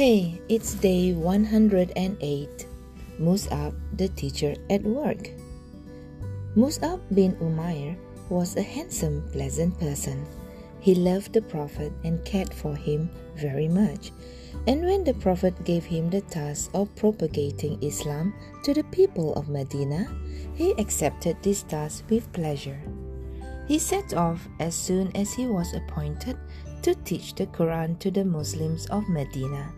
Hey, it's day 108. Mus'ab, the teacher at work. Mus'ab bin Umair was a handsome, pleasant person. He loved the Prophet and cared for him very much. And when the Prophet gave him the task of propagating Islam to the people of Medina, he accepted this task with pleasure. He set off as soon as he was appointed to teach the Quran to the Muslims of Medina.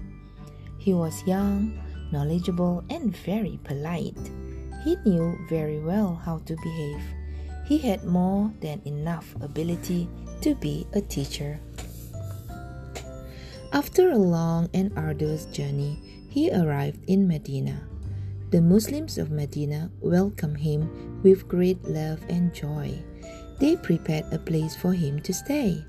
He was young, knowledgeable, and very polite. He knew very well how to behave. He had more than enough ability to be a teacher. After a long and arduous journey, he arrived in Medina. The Muslims of Medina welcomed him with great love and joy they prepared a place for him to stay.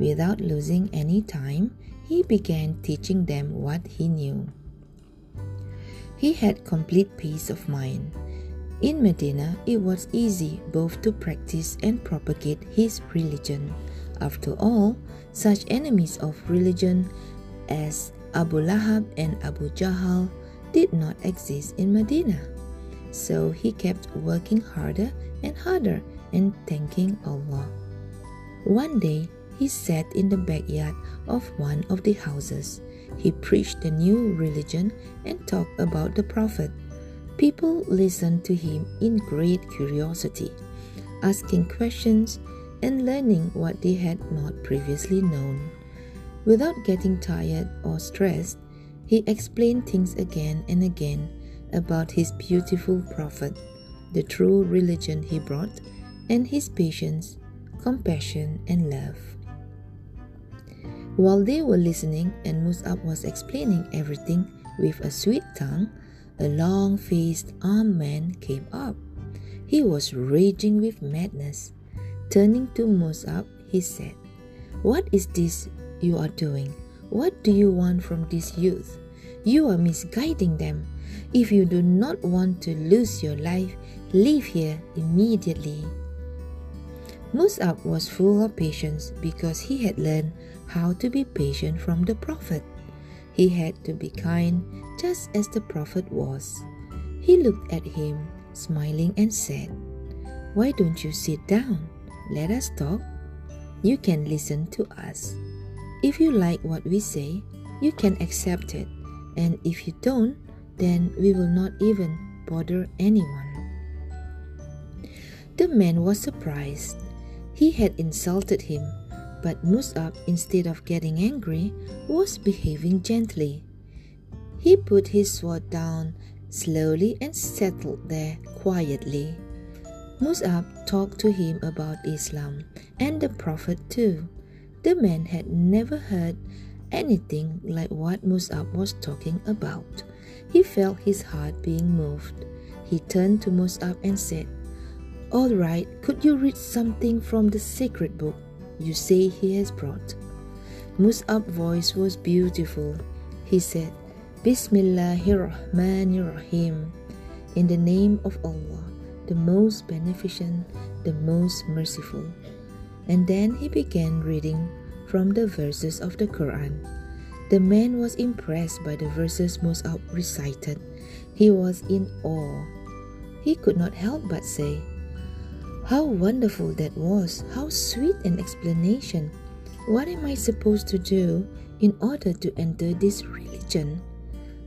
Without losing any time, he began teaching them what he knew. He had complete peace of mind. In Medina, it was easy both to practice and propagate his religion. After all, such enemies of religion as Abu Lahab and Abu Jahal did not exist in Medina. So he kept working harder and harder and thanking Allah. One day, he sat in the backyard of one of the houses. He preached the new religion and talked about the Prophet. People listened to him in great curiosity, asking questions and learning what they had not previously known. Without getting tired or stressed, he explained things again and again about his beautiful Prophet, the true religion he brought, and his patience, compassion, and love. While they were listening and Mus'ab was explaining everything with a sweet tongue, a long faced armed man came up. He was raging with madness. Turning to Mus'ab, he said, What is this you are doing? What do you want from this youth? You are misguiding them. If you do not want to lose your life, leave here immediately. Mus'ab was full of patience because he had learned how to be patient from the Prophet. He had to be kind just as the Prophet was. He looked at him, smiling, and said, Why don't you sit down? Let us talk. You can listen to us. If you like what we say, you can accept it, and if you don't, then we will not even bother anyone. The man was surprised he had insulted him, but Mus'ab, instead of getting angry, was behaving gently. He put his sword down slowly and settled there quietly. Mus'ab talked to him about Islam and the Prophet too. The man had never heard anything like what Mus'ab was talking about. He felt his heart being moved. He turned to Mus'ab and said, all right, could you read something from the sacred book you say he has brought? Mus'ab's voice was beautiful. He said, Bismillahirrahmanirrahim. In the name of Allah, the most beneficent, the most merciful. And then he began reading from the verses of the Quran. The man was impressed by the verses Mus'ab recited. He was in awe. He could not help but say, how wonderful that was! How sweet an explanation! What am I supposed to do in order to enter this religion?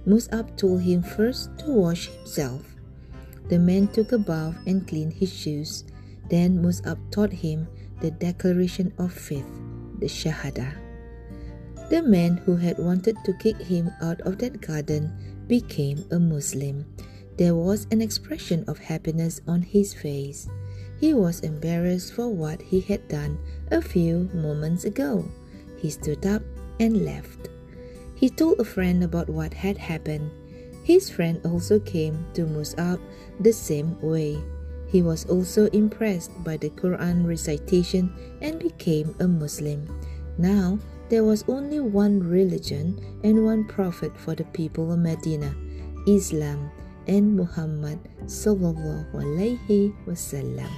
Mus'ab told him first to wash himself. The man took a bath and cleaned his shoes. Then Mus'ab taught him the declaration of faith, the Shahada. The man who had wanted to kick him out of that garden became a Muslim. There was an expression of happiness on his face. He was embarrassed for what he had done a few moments ago. He stood up and left. He told a friend about what had happened. His friend also came to Mus'ab the same way. He was also impressed by the Quran recitation and became a Muslim. Now, there was only one religion and one prophet for the people of Medina, Islam and Muhammad sallallahu alaihi wasallam.